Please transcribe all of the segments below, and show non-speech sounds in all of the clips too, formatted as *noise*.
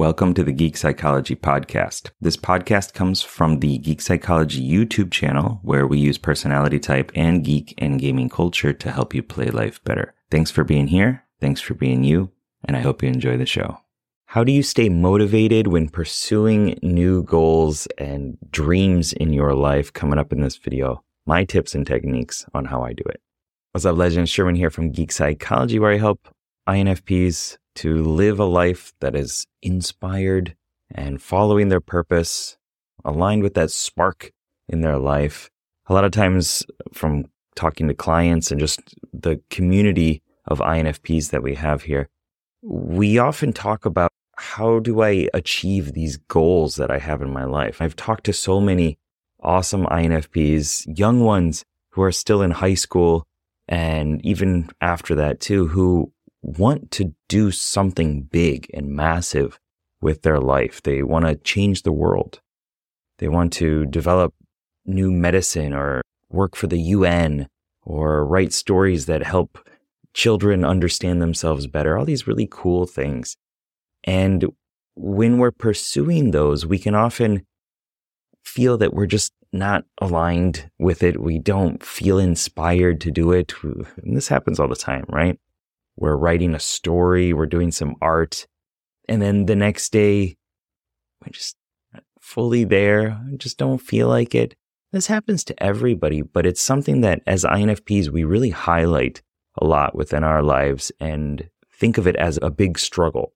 Welcome to the Geek Psychology Podcast. This podcast comes from the Geek Psychology YouTube channel, where we use personality type and geek and gaming culture to help you play life better. Thanks for being here. Thanks for being you. And I hope you enjoy the show. How do you stay motivated when pursuing new goals and dreams in your life? Coming up in this video, my tips and techniques on how I do it. What's up, legends? Sherman here from Geek Psychology, where I help INFPs to live a life that is inspired and following their purpose, aligned with that spark in their life. A lot of times, from talking to clients and just the community of INFPs that we have here, we often talk about how do I achieve these goals that I have in my life? I've talked to so many awesome INFPs, young ones who are still in high school and even after that too, who want to do something big and massive with their life. They want to change the world. They want to develop new medicine or work for the UN or write stories that help children understand themselves better. All these really cool things. And when we're pursuing those, we can often feel that we're just not aligned with it. We don't feel inspired to do it. And this happens all the time, right? We're writing a story, we're doing some art, and then the next day, we're just fully there, I just don't feel like it. This happens to everybody, but it's something that as INFPs, we really highlight a lot within our lives and think of it as a big struggle.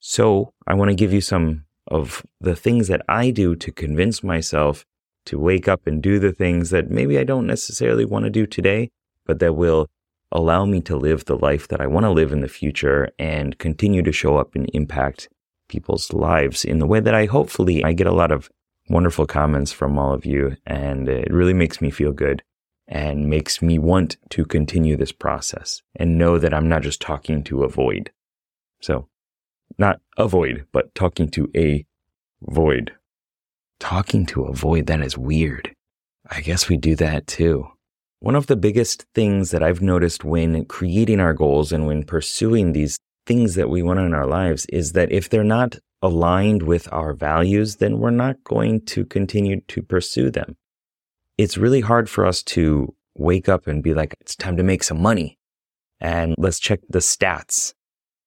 So I want to give you some of the things that I do to convince myself to wake up and do the things that maybe I don't necessarily want to do today, but that will allow me to live the life that I want to live in the future and continue to show up and impact people's lives in the way that I hopefully I get a lot of wonderful comments from all of you and it really makes me feel good and makes me want to continue this process and know that I'm not just talking to avoid. So not avoid, but talking to a void. Talking to a void, that is weird. I guess we do that too. One of the biggest things that I've noticed when creating our goals and when pursuing these things that we want in our lives is that if they're not aligned with our values, then we're not going to continue to pursue them. It's really hard for us to wake up and be like, it's time to make some money and let's check the stats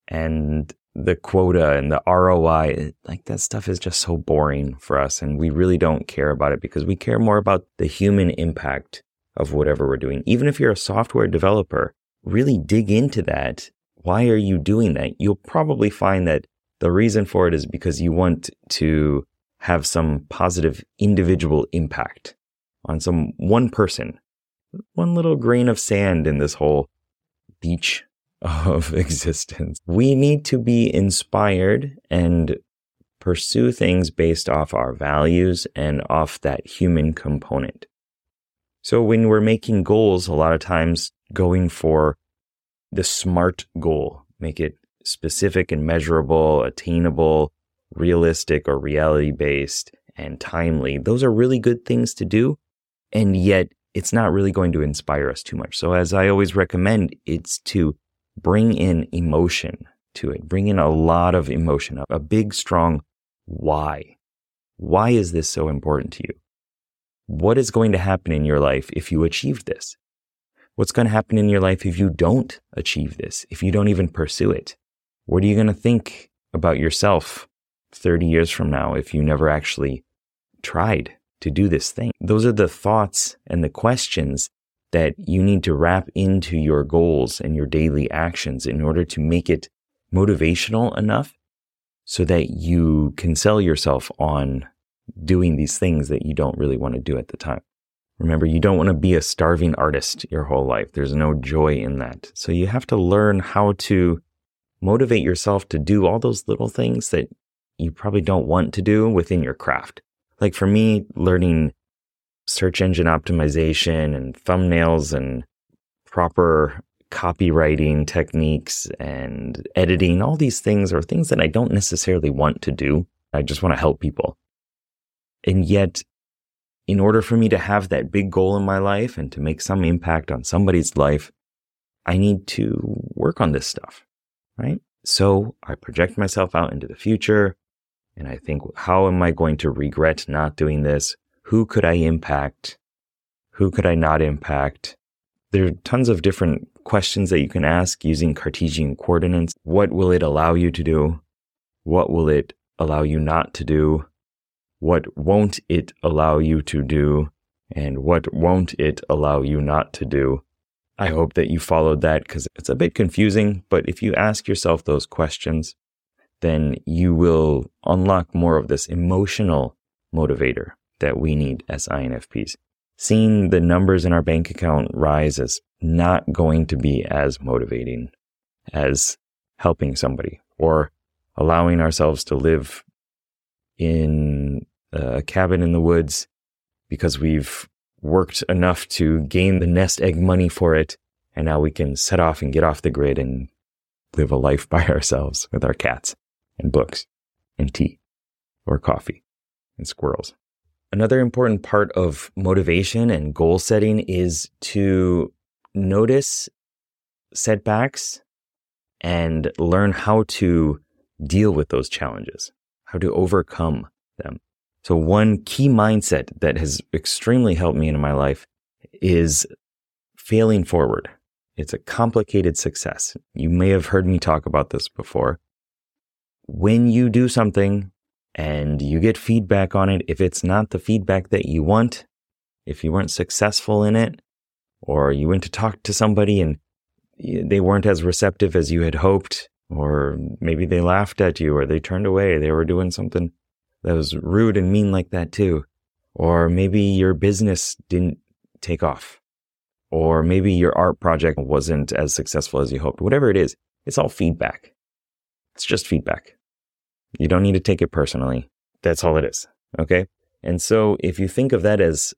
and the quota and the ROI. Like that stuff is just so boring for us. And we really don't care about it because we care more about the human impact of whatever we're doing. Even if you're a software developer, really dig into that. Why are you doing that? You'll probably find that the reason for it is because you want to have some positive individual impact on some one person, one little grain of sand in this whole beach *laughs* of existence. We need to be inspired and pursue things based off our values and off that human component. So when we're making goals, a lot of times going for the SMART goal, make it specific and measurable, attainable, realistic or reality based and timely. Those are really good things to do. And yet it's not really going to inspire us too much. So as I always recommend, it's to bring in emotion to it, bring in a lot of emotion, a big, strong why. Why is this so important to you? What is going to happen in your life if you achieve this? What's going to happen in your life if you don't achieve this, if you don't even pursue it? What are you going to think about yourself 30 years from now if you never actually tried to do this thing? Those are the thoughts and the questions that you need to wrap into your goals and your daily actions in order to make it motivational enough so that you can sell yourself on doing these things that you don't really want to do at the time. Remember, you don't want to be a starving artist your whole life. There's no joy in that. So you have to learn how to motivate yourself to do all those little things that you probably don't want to do within your craft. Like for me, learning search engine optimization and thumbnails and proper copywriting techniques and editing, all these things are things that I don't necessarily want to do. I just want to help people. And yet, in order for me to have that big goal in my life and to make some impact on somebody's life, I need to work on this stuff, right? So I project myself out into the future. And I think, how am I going to regret not doing this? Who could I impact? Who could I not impact? There are tons of different questions that you can ask using Cartesian coordinates. What will it allow you to do? What will it allow you not to do? What won't it allow you to do? And what won't it allow you not to do? I hope that you followed that because it's a bit confusing, but if you ask yourself those questions, then you will unlock more of this emotional motivator that we need as INFPs. Seeing the numbers in our bank account rise is not going to be as motivating as helping somebody or allowing ourselves to live in uh, a cabin in the woods because we've worked enough to gain the nest egg money for it. And now we can set off and get off the grid and live a life *laughs* by ourselves with our cats and books and tea or coffee and squirrels. Another important part of motivation and goal setting is to notice setbacks and learn how to deal with those challenges, how to overcome them. So one key mindset that has extremely helped me in my life is failing forward. It's a complicated success. You may have heard me talk about this before. When you do something and you get feedback on it, if it's not the feedback that you want, if you weren't successful in it, or you went to talk to somebody and they weren't as receptive as you had hoped, or maybe they laughed at you or they turned away, they were doing something that was rude and mean like that too. Or maybe your business didn't take off. Or maybe your art project wasn't as successful as you hoped. Whatever it is, it's all feedback. It's just feedback. You don't need to take it personally. That's all it is. Okay. And so if you think of that as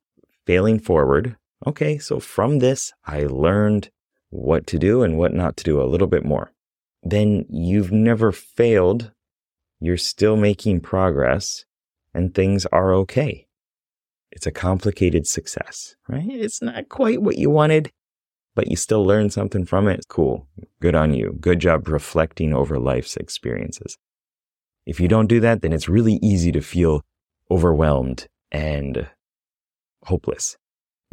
failing forward, okay, so from this, I learned what to do and what not to do a little bit more. Then you've never failed you're still making progress and things are okay. It's a complicated success, right? It's not quite what you wanted, but you still learn something from it. Cool. Good on you. Good job reflecting over life's experiences. If you don't do that, then it's really easy to feel overwhelmed and hopeless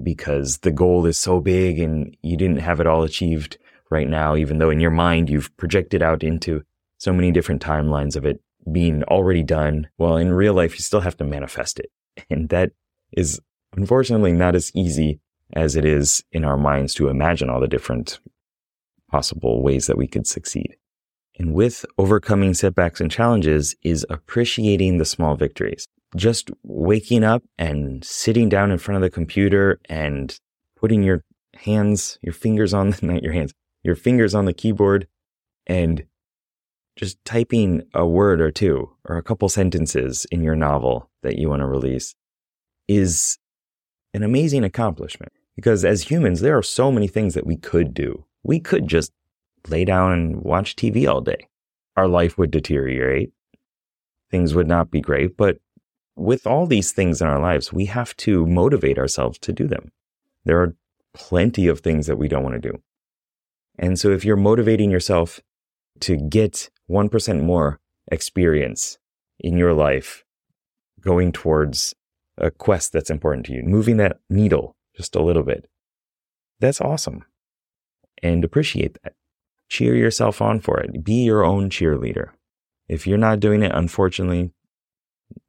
because the goal is so big and you didn't have it all achieved right now, even though in your mind you've projected out into so many different timelines of it being already done. Well, in real life, you still have to manifest it. *laughs* And that is unfortunately not as easy as it is in our minds to imagine all the different possible ways that we could succeed. And with overcoming setbacks and challenges is appreciating the small victories. Just waking up and sitting down in front of the computer and putting your hands, your fingers on, the, *laughs* not your hands, your fingers on the keyboard and just typing a word or two or a couple sentences in your novel that you want to release is an amazing accomplishment. Because as humans, there are so many things that we could do. We could just lay down and watch TV all day. Our life would deteriorate. Things would not be great. But with all these things in our lives, we have to motivate ourselves to do them. There are plenty of things that we don't want to do. And so if you're motivating yourself to get 1% more experience in your life going towards a quest that's important to you, moving that needle just a little bit. That's awesome. And appreciate that. Cheer yourself on for it. Be your own cheerleader. If you're not doing it, unfortunately,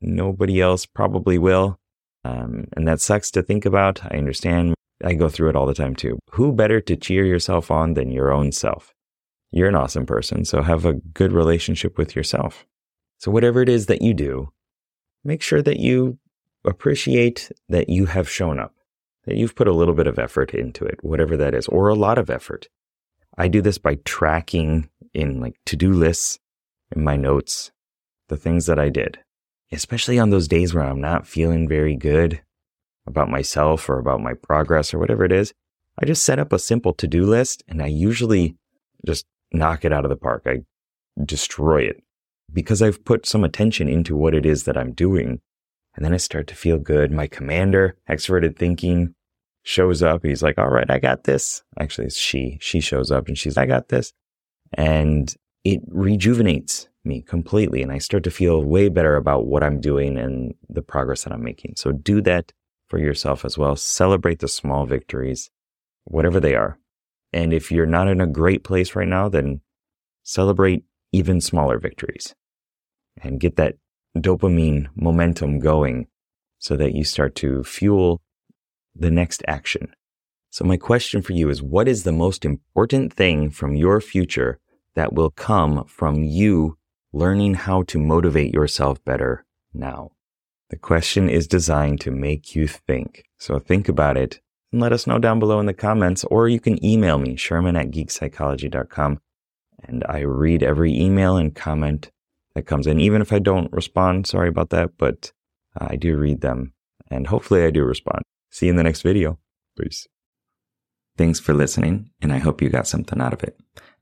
nobody else probably will. Um, and that sucks to think about. I understand. I go through it all the time too. Who better to cheer yourself on than your own self? You're an awesome person, so have a good relationship with yourself. So, whatever it is that you do, make sure that you appreciate that you have shown up, that you've put a little bit of effort into it, whatever that is, or a lot of effort. I do this by tracking in like to do lists in my notes, the things that I did, especially on those days where I'm not feeling very good about myself or about my progress or whatever it is. I just set up a simple to do list and I usually just knock it out of the park. I destroy it because I've put some attention into what it is that I'm doing. And then I start to feel good. My commander, extroverted thinking, shows up. He's like, all right, I got this. Actually, it's she. She shows up and she's, I got this. And it rejuvenates me completely and I start to feel way better about what I'm doing and the progress that I'm making. So do that for yourself as well. Celebrate the small victories, whatever they are. And if you're not in a great place right now, then celebrate even smaller victories and get that dopamine momentum going so that you start to fuel the next action. So my question for you is what is the most important thing from your future that will come from you learning how to motivate yourself better now? The question is designed to make you think. So think about it and let us know down below in the comments, or you can email me, Sherman at geekpsychology.com. And I read every email and comment that comes in. Even if I don't respond, sorry about that, but I do read them and hopefully I do respond. See you in the next video. Peace. Thanks for listening, and I hope you got something out of it.